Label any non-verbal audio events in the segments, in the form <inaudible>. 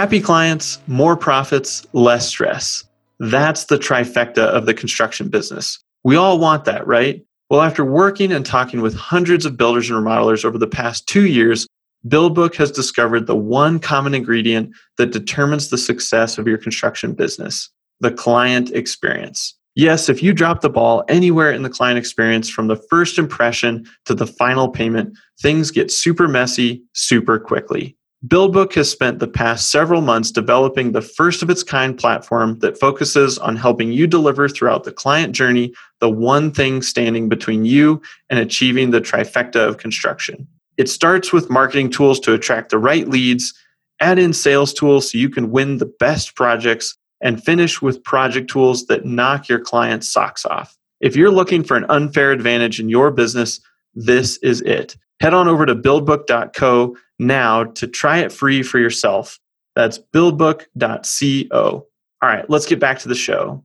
Happy clients, more profits, less stress. That's the trifecta of the construction business. We all want that, right? Well, after working and talking with hundreds of builders and remodelers over the past two years, BuildBook has discovered the one common ingredient that determines the success of your construction business the client experience. Yes, if you drop the ball anywhere in the client experience from the first impression to the final payment, things get super messy super quickly. BuildBook has spent the past several months developing the first of its kind platform that focuses on helping you deliver throughout the client journey the one thing standing between you and achieving the trifecta of construction. It starts with marketing tools to attract the right leads, add in sales tools so you can win the best projects, and finish with project tools that knock your client's socks off. If you're looking for an unfair advantage in your business, this is it. Head on over to buildbook.co now to try it free for yourself. That's buildbook.co. All right, let's get back to the show.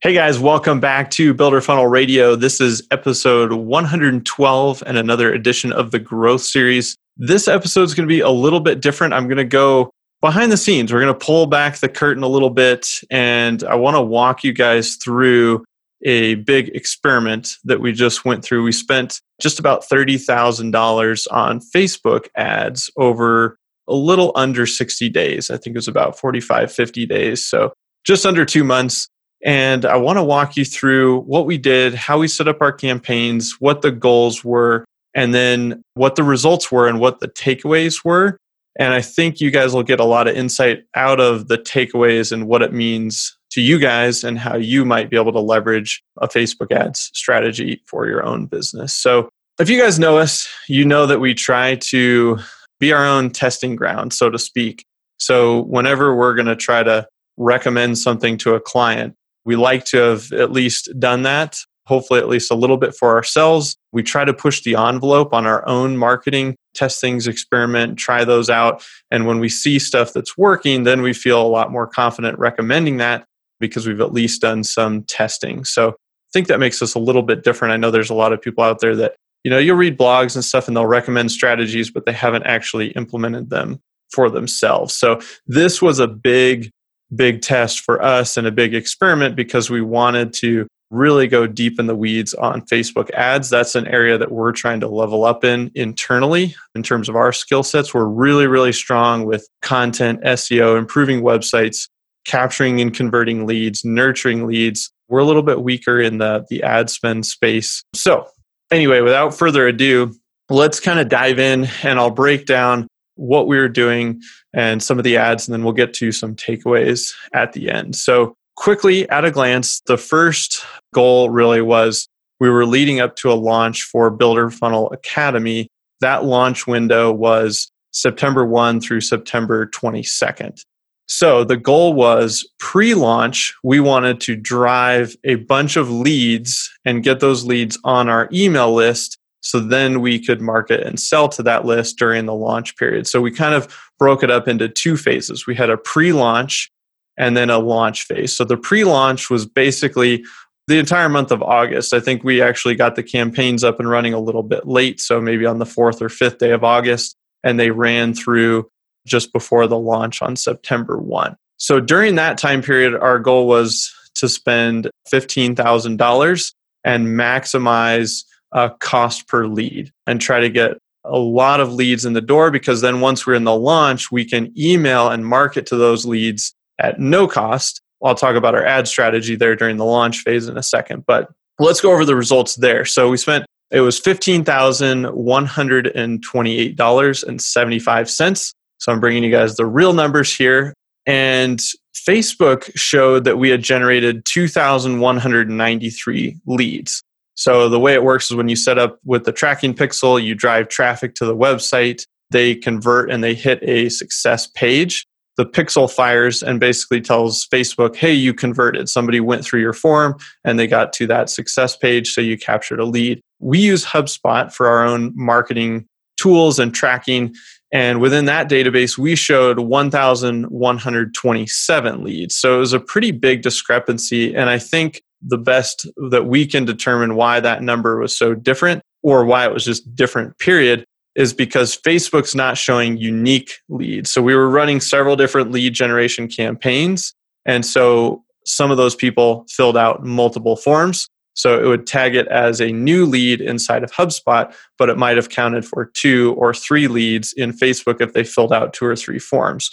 Hey guys, welcome back to Builder Funnel Radio. This is episode 112 and another edition of the Growth Series. This episode is going to be a little bit different. I'm going to go behind the scenes. We're going to pull back the curtain a little bit, and I want to walk you guys through a big experiment that we just went through. We spent just about $30,000 on Facebook ads over a little under 60 days. I think it was about 45, 50 days. So just under two months. And I want to walk you through what we did, how we set up our campaigns, what the goals were, and then what the results were and what the takeaways were. And I think you guys will get a lot of insight out of the takeaways and what it means to you guys and how you might be able to leverage a Facebook ads strategy for your own business. So, if you guys know us, you know that we try to be our own testing ground, so to speak. So, whenever we're going to try to recommend something to a client, we like to have at least done that, hopefully, at least a little bit for ourselves. We try to push the envelope on our own marketing, test things, experiment, try those out. And when we see stuff that's working, then we feel a lot more confident recommending that because we've at least done some testing. So I think that makes us a little bit different. I know there's a lot of people out there that, you know, you'll read blogs and stuff and they'll recommend strategies, but they haven't actually implemented them for themselves. So this was a big, big test for us and a big experiment because we wanted to really go deep in the weeds on Facebook ads. That's an area that we're trying to level up in internally in terms of our skill sets. We're really, really strong with content, SEO, improving websites, capturing and converting leads, nurturing leads. We're a little bit weaker in the, the ad spend space. So, anyway, without further ado, let's kind of dive in and I'll break down what we were doing and some of the ads, and then we'll get to some takeaways at the end. So, quickly at a glance, the first goal really was we were leading up to a launch for Builder Funnel Academy. That launch window was September 1 through September 22nd. So the goal was pre launch, we wanted to drive a bunch of leads and get those leads on our email list. So then we could market and sell to that list during the launch period. So we kind of broke it up into two phases. We had a pre launch and then a launch phase. So the pre launch was basically the entire month of August. I think we actually got the campaigns up and running a little bit late. So maybe on the fourth or fifth day of August. And they ran through just before the launch on September 1. So during that time period, our goal was to spend $15,000 and maximize uh, cost per lead and try to get a lot of leads in the door because then once we're in the launch, we can email and market to those leads at no cost. I'll talk about our ad strategy there during the launch phase in a second, but let's go over the results there. So we spent it was $15,128.75 so I'm bringing you guys the real numbers here. And Facebook showed that we had generated 2,193 leads. So the way it works is when you set up with the tracking pixel, you drive traffic to the website. they convert and they hit a success page, the pixel fires and basically tells Facebook, hey, you converted. Somebody went through your form and they got to that success page, so you captured a lead. We use HubSpot for our own marketing tools and tracking. And within that database, we showed 1,127 leads. So it was a pretty big discrepancy. And I think the best that we can determine why that number was so different or why it was just different, period, is because Facebook's not showing unique leads. So we were running several different lead generation campaigns. And so some of those people filled out multiple forms. So it would tag it as a new lead inside of HubSpot, but it might have counted for two or three leads in Facebook if they filled out two or three forms.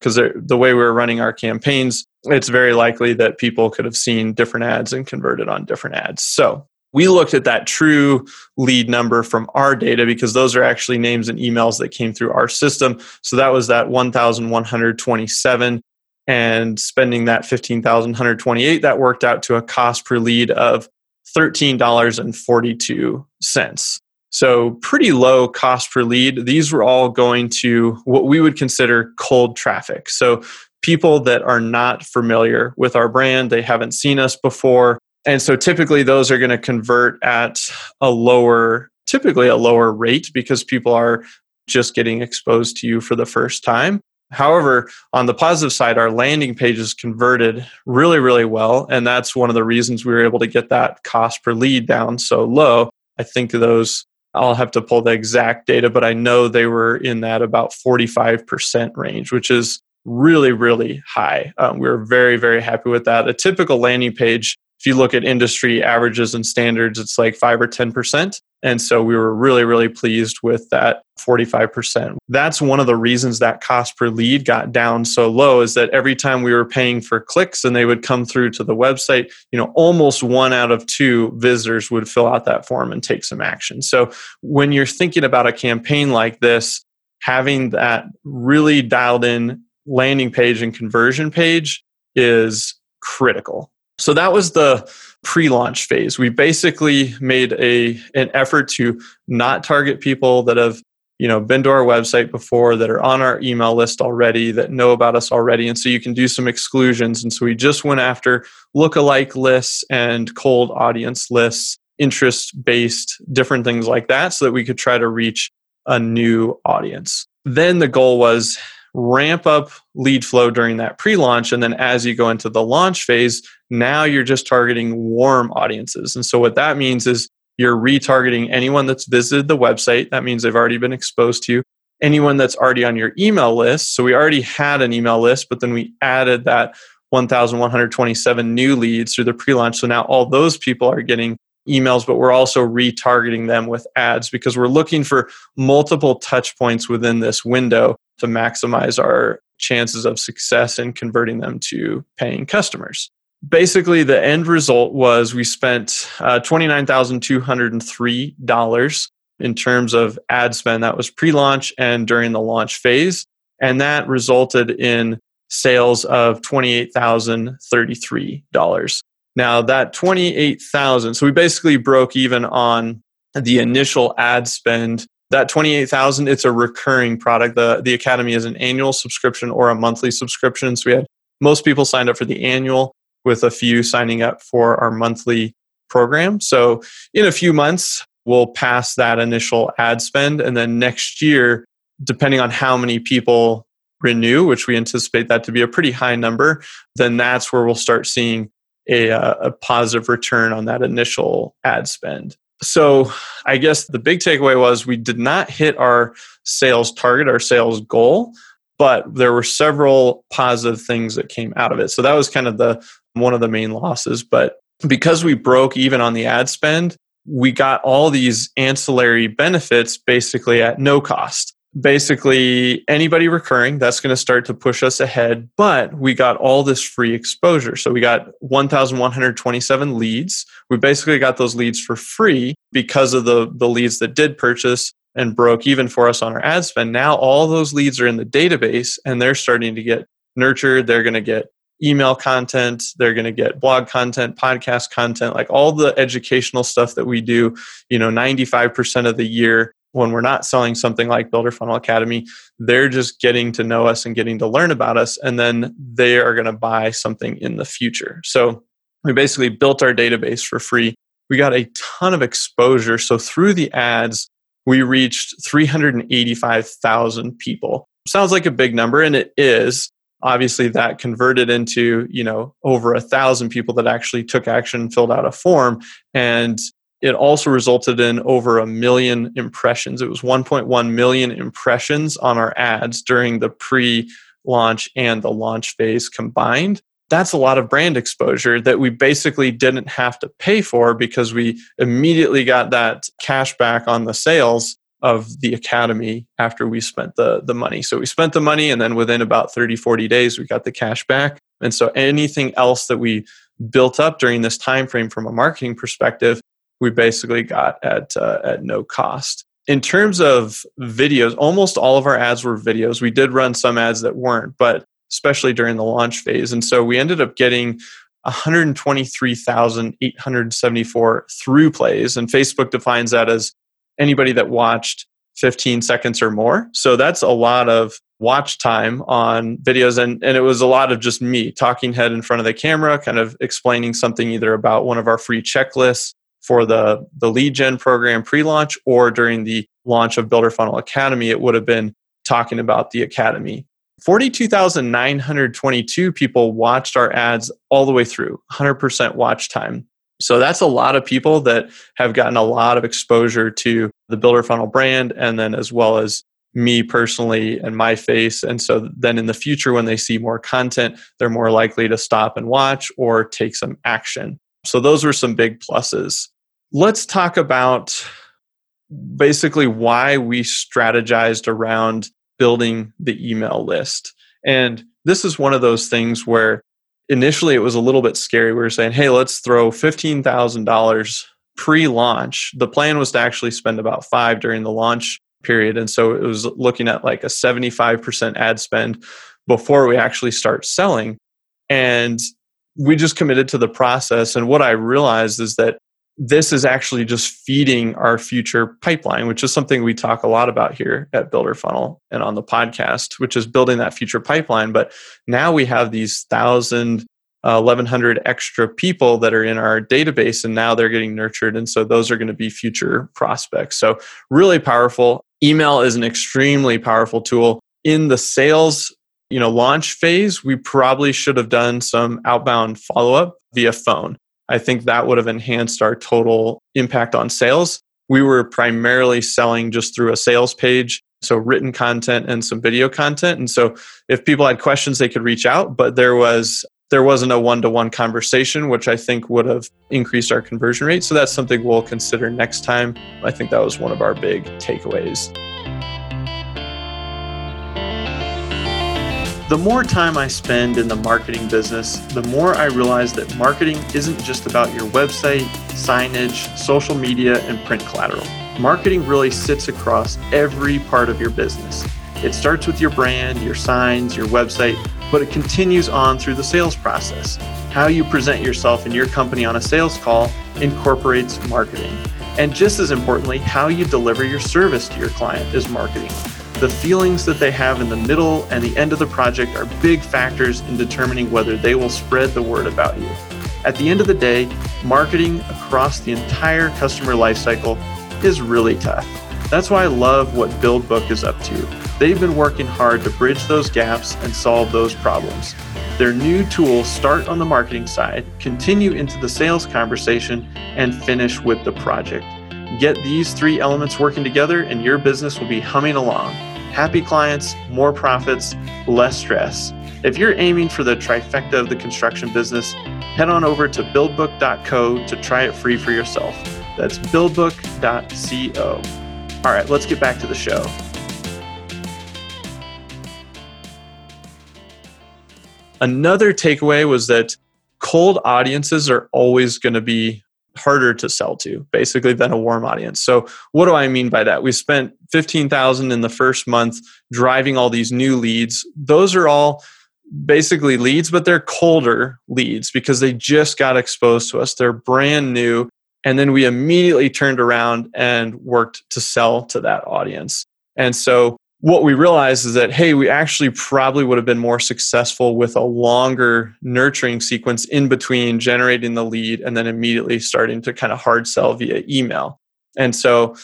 Because the way we were running our campaigns, it's very likely that people could have seen different ads and converted on different ads. So we looked at that true lead number from our data because those are actually names and emails that came through our system. So that was that 1,127 and spending that 15,128 that worked out to a cost per lead of $13.42. So pretty low cost per lead. These were all going to what we would consider cold traffic. So people that are not familiar with our brand, they haven't seen us before, and so typically those are going to convert at a lower, typically a lower rate because people are just getting exposed to you for the first time. However, on the positive side, our landing pages converted really, really well. And that's one of the reasons we were able to get that cost per lead down so low. I think those, I'll have to pull the exact data, but I know they were in that about 45% range, which is really, really high. Um, we are very, very happy with that. A typical landing page if you look at industry averages and standards, it's like five or 10%. And so we were really, really pleased with that 45%. That's one of the reasons that cost per lead got down so low is that every time we were paying for clicks and they would come through to the website, you know, almost one out of two visitors would fill out that form and take some action. So when you're thinking about a campaign like this, having that really dialed in landing page and conversion page is critical so that was the pre-launch phase. We basically made a an effort to not target people that have you know been to our website before that are on our email list already that know about us already and so you can do some exclusions and so we just went after look-alike lists and cold audience lists interest based different things like that so that we could try to reach a new audience then the goal was ramp up lead flow during that pre launch. And then as you go into the launch phase, now you're just targeting warm audiences. And so what that means is you're retargeting anyone that's visited the website. That means they've already been exposed to you. Anyone that's already on your email list. So we already had an email list, but then we added that 1,127 new leads through the pre launch. So now all those people are getting emails, but we're also retargeting them with ads because we're looking for multiple touch points within this window to maximize our chances of success in converting them to paying customers. Basically, the end result was we spent uh, $29,203 in terms of ad spend. That was pre launch and during the launch phase. And that resulted in sales of $28,033. Now, that 28,000, so we basically broke even on the initial ad spend that 28000 it's a recurring product the, the academy is an annual subscription or a monthly subscription so we had most people signed up for the annual with a few signing up for our monthly program. So in a few months we'll pass that initial ad spend. And then next year depending on how many people renew which we anticipate that to be a pretty high number then that's where we'll start seeing a, uh, a positive return on that initial ad spend. So I guess the big takeaway was we did not hit our sales target, our sales goal, but there were several positive things that came out of it. So that was kind of the one of the main losses. But because we broke even on the ad spend, we got all these ancillary benefits basically at no cost. Basically anybody recurring that's going to start to push us ahead but we got all this free exposure. So we got 1127 leads. We basically got those leads for free because of the the leads that did purchase and broke even for us on our ad spend. Now all those leads are in the database and they're starting to get nurtured. They're going to get email content they're going to get blog content podcast content like all the educational stuff that we do you know 95% of the year when we're not selling something like Builder Funnel Academy, they're just getting to know us and getting to learn about us. And then they are going to buy something in the future. So we basically built our database for free. We got a ton of exposure. So through the ads, we reached 385,000 people. Sounds like a big number, and it is. Obviously, that converted into you know over a thousand people that actually took action, and filled out a form, and it also resulted in over a million impressions. It was 1.1 million impressions on our ads during the pre launch and the launch phase combined. That's a lot of brand exposure that we basically didn't have to pay for because we immediately got that cash back on the sales of the academy after we spent the, the money. So we spent the money and then within about 30, 40 days, we got the cash back. And so anything else that we built up during this time frame from a marketing perspective we basically got at uh, at no cost. In terms of videos, almost all of our ads were videos. We did run some ads that weren't, but especially during the launch phase. And so we ended up getting 123,874 through plays. And Facebook defines that as anybody that watched 15 seconds or more. So that's a lot of watch time on videos. And, and it was a lot of just me talking head in front of the camera, kind of explaining something either about one of our free checklists for the, the lead gen program pre launch or during the launch of Builder Funnel Academy, it would have been talking about the Academy. 42,922 people watched our ads all the way through, 100% watch time. So that's a lot of people that have gotten a lot of exposure to the Builder Funnel brand and then as well as me personally and my face. And so then in the future, when they see more content, they're more likely to stop and watch or take some action. So those were some big pluses. Let's talk about basically why we strategized around building the email list. And this is one of those things where initially it was a little bit scary. We were saying, hey, let's throw $15,000 pre launch. The plan was to actually spend about five during the launch period. And so it was looking at like a 75% ad spend before we actually start selling. And we just committed to the process. And what I realized is that this is actually just feeding our future pipeline, which is something we talk a lot about here at Builder Funnel and on the podcast, which is building that future pipeline. But now we have these thousand, uh, 1100 extra people that are in our database, and now they're getting nurtured. And so those are going to be future prospects. So, really powerful. Email is an extremely powerful tool in the sales you know launch phase we probably should have done some outbound follow up via phone i think that would have enhanced our total impact on sales. We were primarily selling just through a sales page so written content and some video content. And so if people had questions they could reach out but there was there wasn't a one-to-one conversation which i think would have increased our conversion rate. So that's something we'll consider next time. I think that was one of our big takeaways The more time I spend in the marketing business, the more I realize that marketing isn't just about your website, signage, social media, and print collateral. Marketing really sits across every part of your business. It starts with your brand, your signs, your website, but it continues on through the sales process. How you present yourself and your company on a sales call incorporates marketing. And just as importantly, how you deliver your service to your client is marketing. The feelings that they have in the middle and the end of the project are big factors in determining whether they will spread the word about you. At the end of the day, marketing across the entire customer lifecycle is really tough. That's why I love what BuildBook is up to. They've been working hard to bridge those gaps and solve those problems. Their new tools start on the marketing side, continue into the sales conversation, and finish with the project. Get these three elements working together, and your business will be humming along. Happy clients, more profits, less stress. If you're aiming for the trifecta of the construction business, head on over to buildbook.co to try it free for yourself. That's buildbook.co. All right, let's get back to the show. Another takeaway was that cold audiences are always going to be harder to sell to basically than a warm audience. So what do I mean by that? We spent 15,000 in the first month driving all these new leads. Those are all basically leads, but they're colder leads because they just got exposed to us. They're brand new. And then we immediately turned around and worked to sell to that audience. And so what we realized is that, hey, we actually probably would have been more successful with a longer nurturing sequence in between generating the lead and then immediately starting to kind of hard sell via email. And so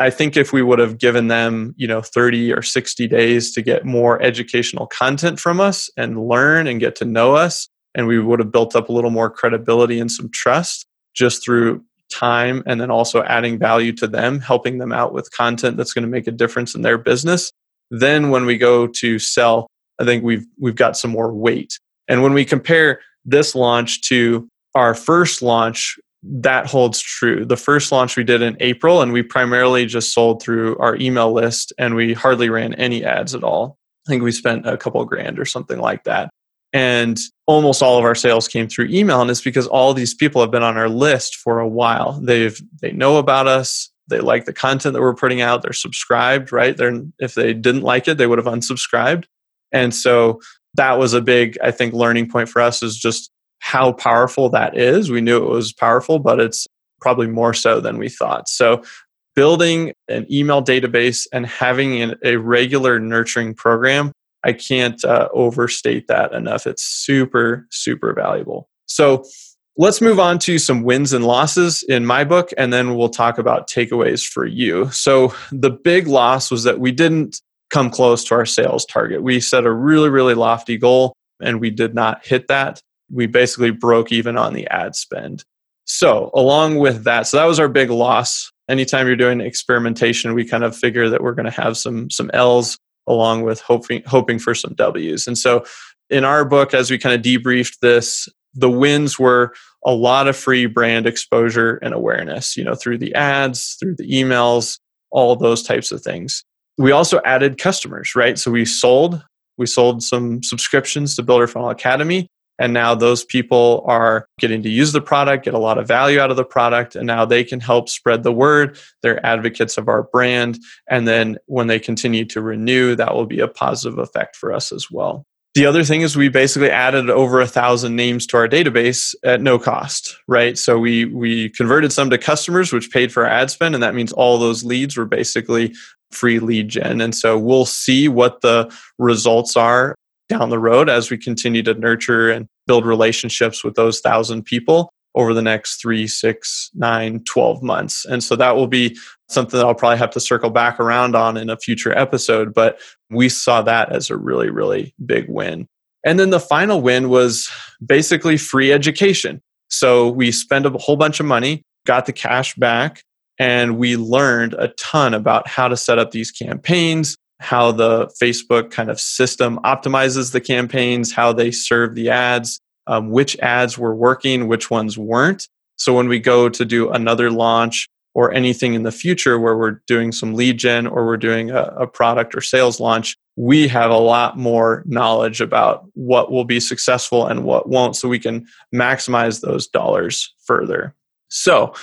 I think if we would have given them, you know, 30 or 60 days to get more educational content from us and learn and get to know us, and we would have built up a little more credibility and some trust just through time and then also adding value to them, helping them out with content that's going to make a difference in their business. Then when we go to sell, I think we've we've got some more weight. And when we compare this launch to our first launch, that holds true. The first launch we did in April, and we primarily just sold through our email list and we hardly ran any ads at all. I think we spent a couple grand or something like that. And almost all of our sales came through email. And it's because all these people have been on our list for a while. They've they know about us. They like the content that we're putting out. They're subscribed, right? They're if they didn't like it, they would have unsubscribed. And so that was a big, I think, learning point for us is just how powerful that is. We knew it was powerful, but it's probably more so than we thought. So building an email database and having a regular nurturing program I can't uh, overstate that enough. It's super, super valuable. So let's move on to some wins and losses in my book, and then we'll talk about takeaways for you. So the big loss was that we didn't come close to our sales target. We set a really, really lofty goal, and we did not hit that. We basically broke even on the ad spend. So, along with that, so that was our big loss. Anytime you're doing experimentation, we kind of figure that we're going to have some some L's along with hoping hoping for some W's. And so in our book, as we kind of debriefed this, the wins were a lot of free brand exposure and awareness, you know, through the ads, through the emails, all those types of things. We also added customers, right? So we sold, we sold some subscriptions to Builder Funnel Academy. And now those people are getting to use the product, get a lot of value out of the product, and now they can help spread the word. They're advocates of our brand. And then when they continue to renew, that will be a positive effect for us as well. The other thing is we basically added over a thousand names to our database at no cost, right? So we we converted some to customers, which paid for our ad spend, and that means all those leads were basically free lead gen. And so we'll see what the results are down the road as we continue to nurture and build relationships with those thousand people over the next three, six, nine, 12 months. And so that will be something that I'll probably have to circle back around on in a future episode. But we saw that as a really, really big win. And then the final win was basically free education. So we spent a whole bunch of money, got the cash back, and we learned a ton about how to set up these campaigns, how the Facebook kind of system optimizes the campaigns, how they serve the ads, um, which ads were working, which ones weren't. So when we go to do another launch or anything in the future where we're doing some lead gen or we're doing a, a product or sales launch, we have a lot more knowledge about what will be successful and what won't so we can maximize those dollars further. So,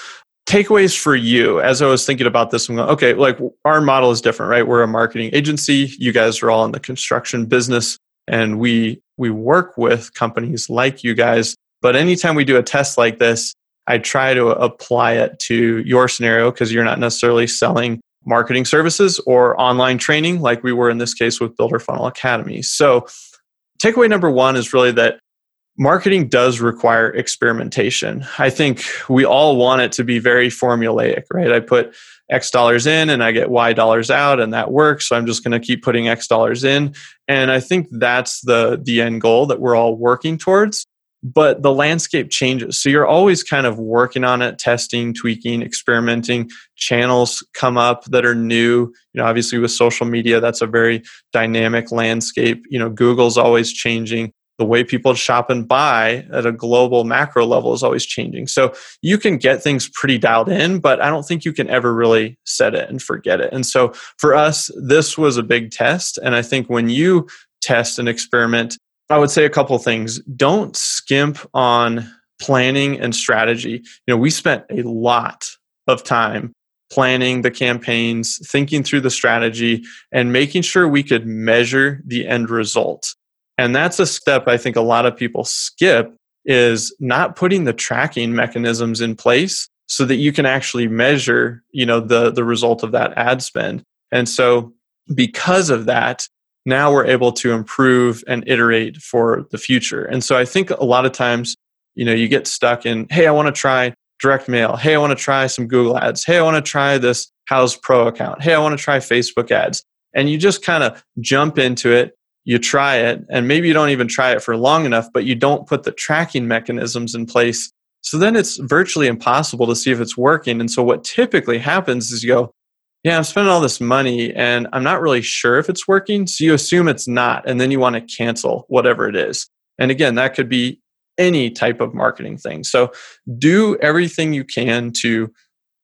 takeaways for you as I was thinking about this, I'm going, okay, like our model is different, right? We're a marketing agency. You guys are all in the construction business and we we work with companies like you guys. But anytime we do a test like this, I try to apply it to your scenario because you're not necessarily selling marketing services or online training like we were in this case with Builder Funnel Academy. So, takeaway number one is really that marketing does require experimentation. I think we all want it to be very formulaic, right? I put X dollars in and I get Y dollars out and that works. So I'm just going to keep putting X dollars in. And I think that's the the end goal that we're all working towards. But the landscape changes. So you're always kind of working on it, testing, tweaking, experimenting. Channels come up that are new. You know, obviously with social media, that's a very dynamic landscape. You know, Google's always changing the way people shop and buy at a global macro level is always changing. So you can get things pretty dialed in, but I don't think you can ever really set it and forget it. And so for us, this was a big test. And I think when you test and experiment, I would say a couple things. Don't skimp on planning and strategy. You know, we spent a lot of time planning the campaigns, thinking through the strategy, and making sure we could measure the end result. And that's a step I think a lot of people skip is not putting the tracking mechanisms in place so that you can actually measure, you know, the the result of that ad spend. And so because of that, now we're able to improve and iterate for the future. And so I think a lot of times, you know, you get stuck in, hey, I want to try direct mail. Hey, I want to try some Google ads. Hey, I want to try this Houzz Pro account. Hey, I want to try Facebook ads. And you just kind of jump into it, you try it, and maybe you don't even try it for long enough, but you don't put the tracking mechanisms in place. So then it's virtually impossible to see if it's working. And so what typically happens is you go, yeah, I'm spending all this money and I'm not really sure if it's working. So you assume it's not, and then you want to cancel whatever it is. And again, that could be any type of marketing thing. So do everything you can to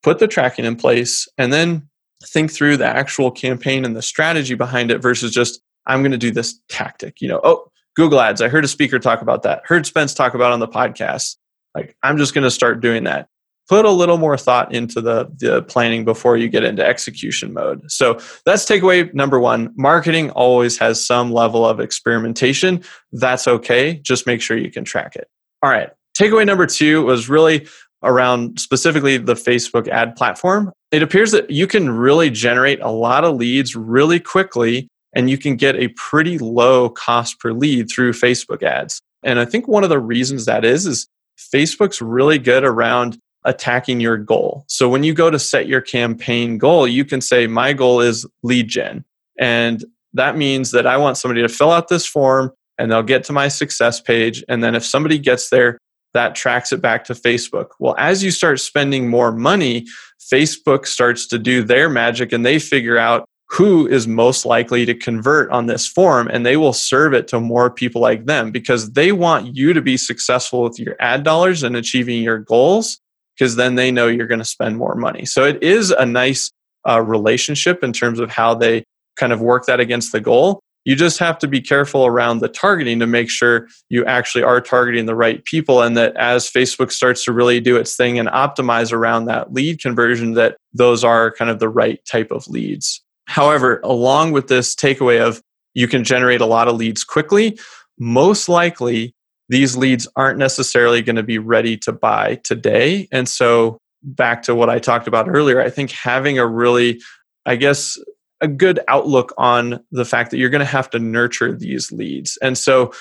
put the tracking in place and then think through the actual campaign and the strategy behind it versus just, I'm going to do this tactic. You know, oh, Google Ads. I heard a speaker talk about that. Heard Spence talk about on the podcast. Like, I'm just going to start doing that put a little more thought into the, the planning before you get into execution mode. So that's takeaway number one. Marketing always has some level of experimentation. That's okay. Just make sure you can track it. All right. Takeaway number two was really around specifically the Facebook ad platform. It appears that you can really generate a lot of leads really quickly and you can get a pretty low cost per lead through Facebook ads. And I think one of the reasons that is is Facebook's really good around attacking your goal. So when you go to set your campaign goal, you can say, My goal is lead gen. And that means that I want somebody to fill out this form and they'll get to my success page. And then if somebody gets there, that tracks it back to Facebook. Well, as you start spending more money, Facebook starts to do their magic and they figure out who is most likely to convert on this form and they will serve it to more people like them because they want you to be successful with your ad dollars and achieving your goals because then they know you're going to spend more money. So it is a nice uh, relationship in terms of how they kind of work that against the goal. You just have to be careful around the targeting to make sure you actually are targeting the right people and that as Facebook starts to really do its thing and optimize around that lead conversion that those are kind of the right type of leads. However, along with this takeaway of you can generate a lot of leads quickly, most likely these leads aren't necessarily going to be ready to buy today. And so, back to what I talked about earlier, I think having a really, I guess, a good outlook on the fact that you're going to have to nurture these leads. And so,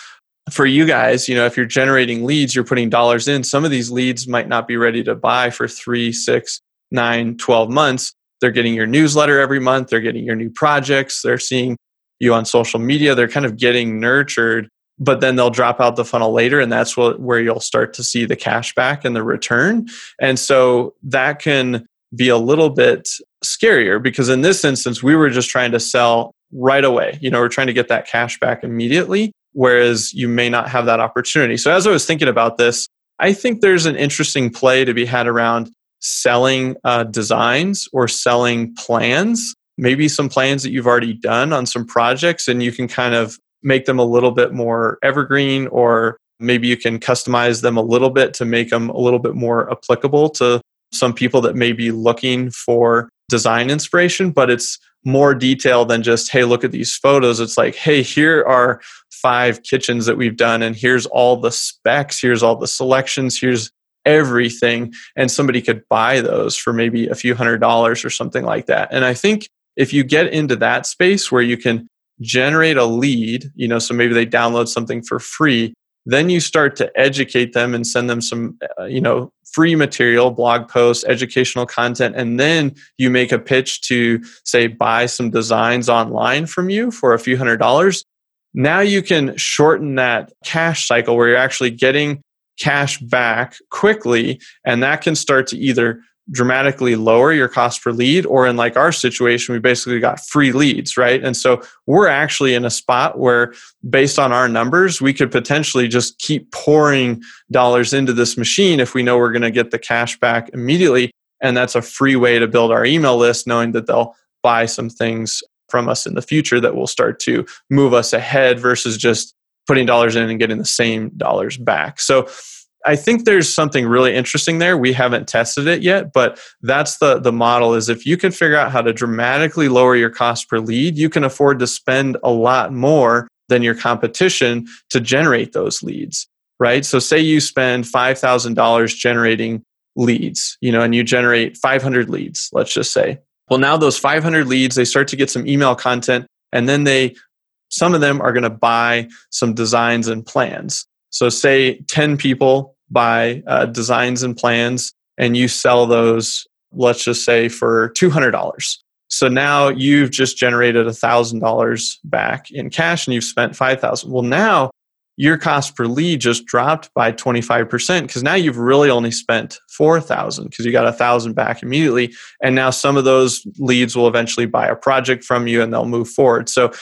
for you guys, you know, if you're generating leads, you're putting dollars in, some of these leads might not be ready to buy for three, six, nine, 12 months. They're getting your newsletter every month, they're getting your new projects, they're seeing you on social media, they're kind of getting nurtured but then they'll drop out the funnel later and that's what, where you'll start to see the cash back and the return. And so that can be a little bit scarier because in this instance we were just trying to sell right away. You know we're trying to get that cash back immediately whereas you may not have that opportunity. So as i was thinking about this i think there's an interesting play to be had around selling uh, designs or selling plans. Maybe some plans that you've already done on some projects and you can kind of make them a little bit more evergreen or maybe you can customize them a little bit to make them a little bit more applicable to some people that may be looking for design inspiration but it's more detail than just hey look at these photos. It's like hey here are five kitchens that we've done and here's all the specs here's all the selections here's everything and somebody could buy those for maybe a few hundred dollars or something like that and i think if you get into that space where you can generate a lead, you know, so maybe they download something for free. Then you start to educate them and send them some, uh, you know, free material, blog posts, educational content, and then you make a pitch to say buy some designs online from you for a few hundred dollars. Now you can shorten that cash cycle where you're actually getting cash back quickly, and that can start to either dramatically lower your cost per lead or in like our situation we basically got free leads right? And so we're actually in a spot where based on our numbers we could potentially just keep pouring dollars into this machine if we know we're going to get the cash back immediately. And that's a free way to build our email list knowing that they'll buy some things from us in the future that will start to move us ahead versus just putting dollars in and getting the same dollars back so I think there's something really interesting there. We haven't tested it yet, but that's the the model is if you can figure out how to dramatically lower your cost per lead, you can afford to spend a lot more than your competition to generate those leads, right? So say you spend $5,000 generating leads, you know, and you generate 500 leads, let's just say. Well, now those 500 leads, they start to get some email content and then they, some of them are going to buy some designs and plans. So say 10 people buy uh, designs and plans and you sell those, let's just say for $200. So now you've just generated $1,000 back in cash and you've spent 5000 Well, now your cost per lead just dropped by 25% because now you've really only spent 4000 because you got a thousand back immediately and now some of those leads will eventually buy a project from you and they'll move forward so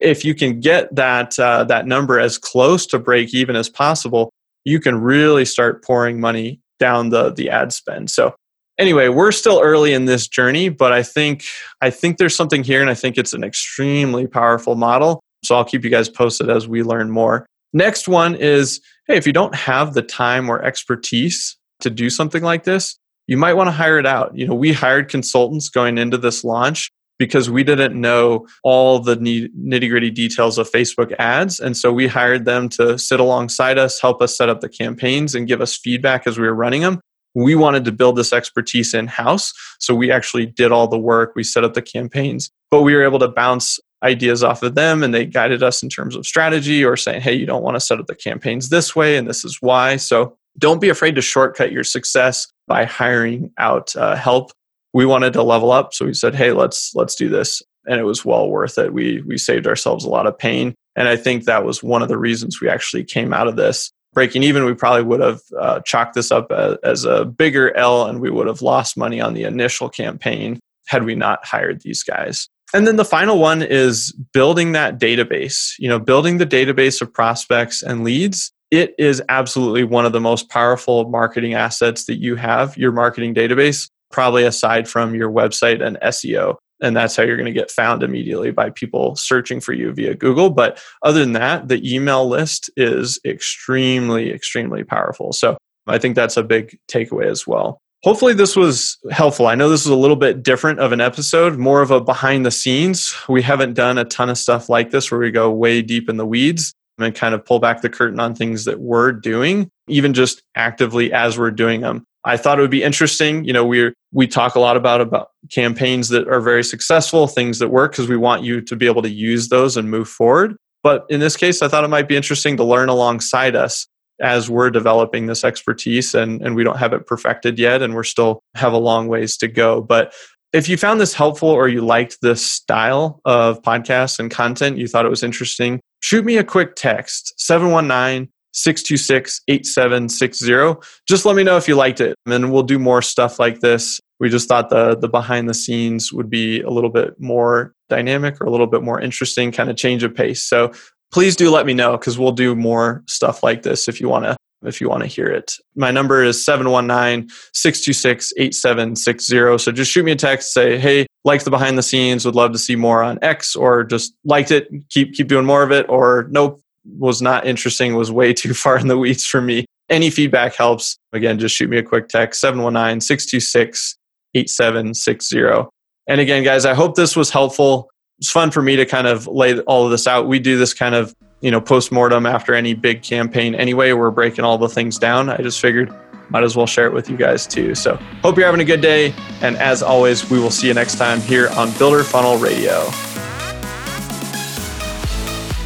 if you can get that uh, that number as close to break even as possible you can really start pouring money down the the ad spend. So anyway we're still early in this journey but i think i think there's something here and i think it's an extremely powerful model. So i'll keep you guys posted as we learn more. Next one is hey, if you don't have the time or expertise to do something like this, you might want to hire it out. You know, we hired consultants going into this launch because we didn't know all the nitty gritty details of Facebook ads. And so we hired them to sit alongside us, help us set up the campaigns, and give us feedback as we were running them. We wanted to build this expertise in house. So we actually did all the work. We set up the campaigns, but we were able to bounce ideas off of them and they guided us in terms of strategy or saying, hey, you don't want to set up the campaigns this way and this is why. So don't be afraid to shortcut your success by hiring out uh, help. We wanted to level up, so we said, hey, let's let's do this, and it was well worth it. We we saved ourselves a lot of pain, and I think that was one of the reasons we actually came out of this breaking even. We probably would have uh, chalked this up as, as a bigger L, and we would have lost money on the initial campaign had we not hired these guys. And then the final one is building that database, you know, building the database of prospects and leads. It is absolutely one of the most powerful marketing assets that you have, your marketing database, probably aside from your website and SEO. And that's how you're going to get found immediately by people searching for you via Google. But other than that, the email list is extremely, extremely powerful. So I think that's a big takeaway as well. Hopefully, this was helpful. I know this is a little bit different of an episode, more of a behind the scenes. We haven't done a ton of stuff like this where we go way deep in the weeds and kind of pull back the curtain on things that we're doing, even just actively as we're doing them. I thought it would be interesting. You know, we we talk a lot about about campaigns that are very successful, things that work, because we want you to be able to use those and move forward. But in this case, I thought it might be interesting to learn alongside us as we're developing this expertise and, and we don't have it perfected yet and we're still have a long ways to go but if you found this helpful or you liked this style of podcast and content you thought it was interesting shoot me a quick text 719 626 8760 just let me know if you liked it and we'll do more stuff like this we just thought the the behind the scenes would be a little bit more dynamic or a little bit more interesting kind of change of pace so please do let me know because we'll do more stuff like this if you want to if you want to hear it. My number is 719-626-8760. So just shoot me a text, say, hey, like the behind the scenes, would love to see more on X, or just liked it, keep keep doing more of it, or nope, was not interesting, was way <laughs> too far in the weeds for me. Any feedback helps. Again, just shoot me a quick text, 719-626-8760. And again, guys, I hope this was helpful it's fun for me to kind of lay all of this out. We do this kind of, you know, post mortem after any big campaign anyway. We're breaking all the things down. I just figured might as well share it with you guys too. So, hope you're having a good day. And as always, we will see you next time here on Builder Funnel Radio.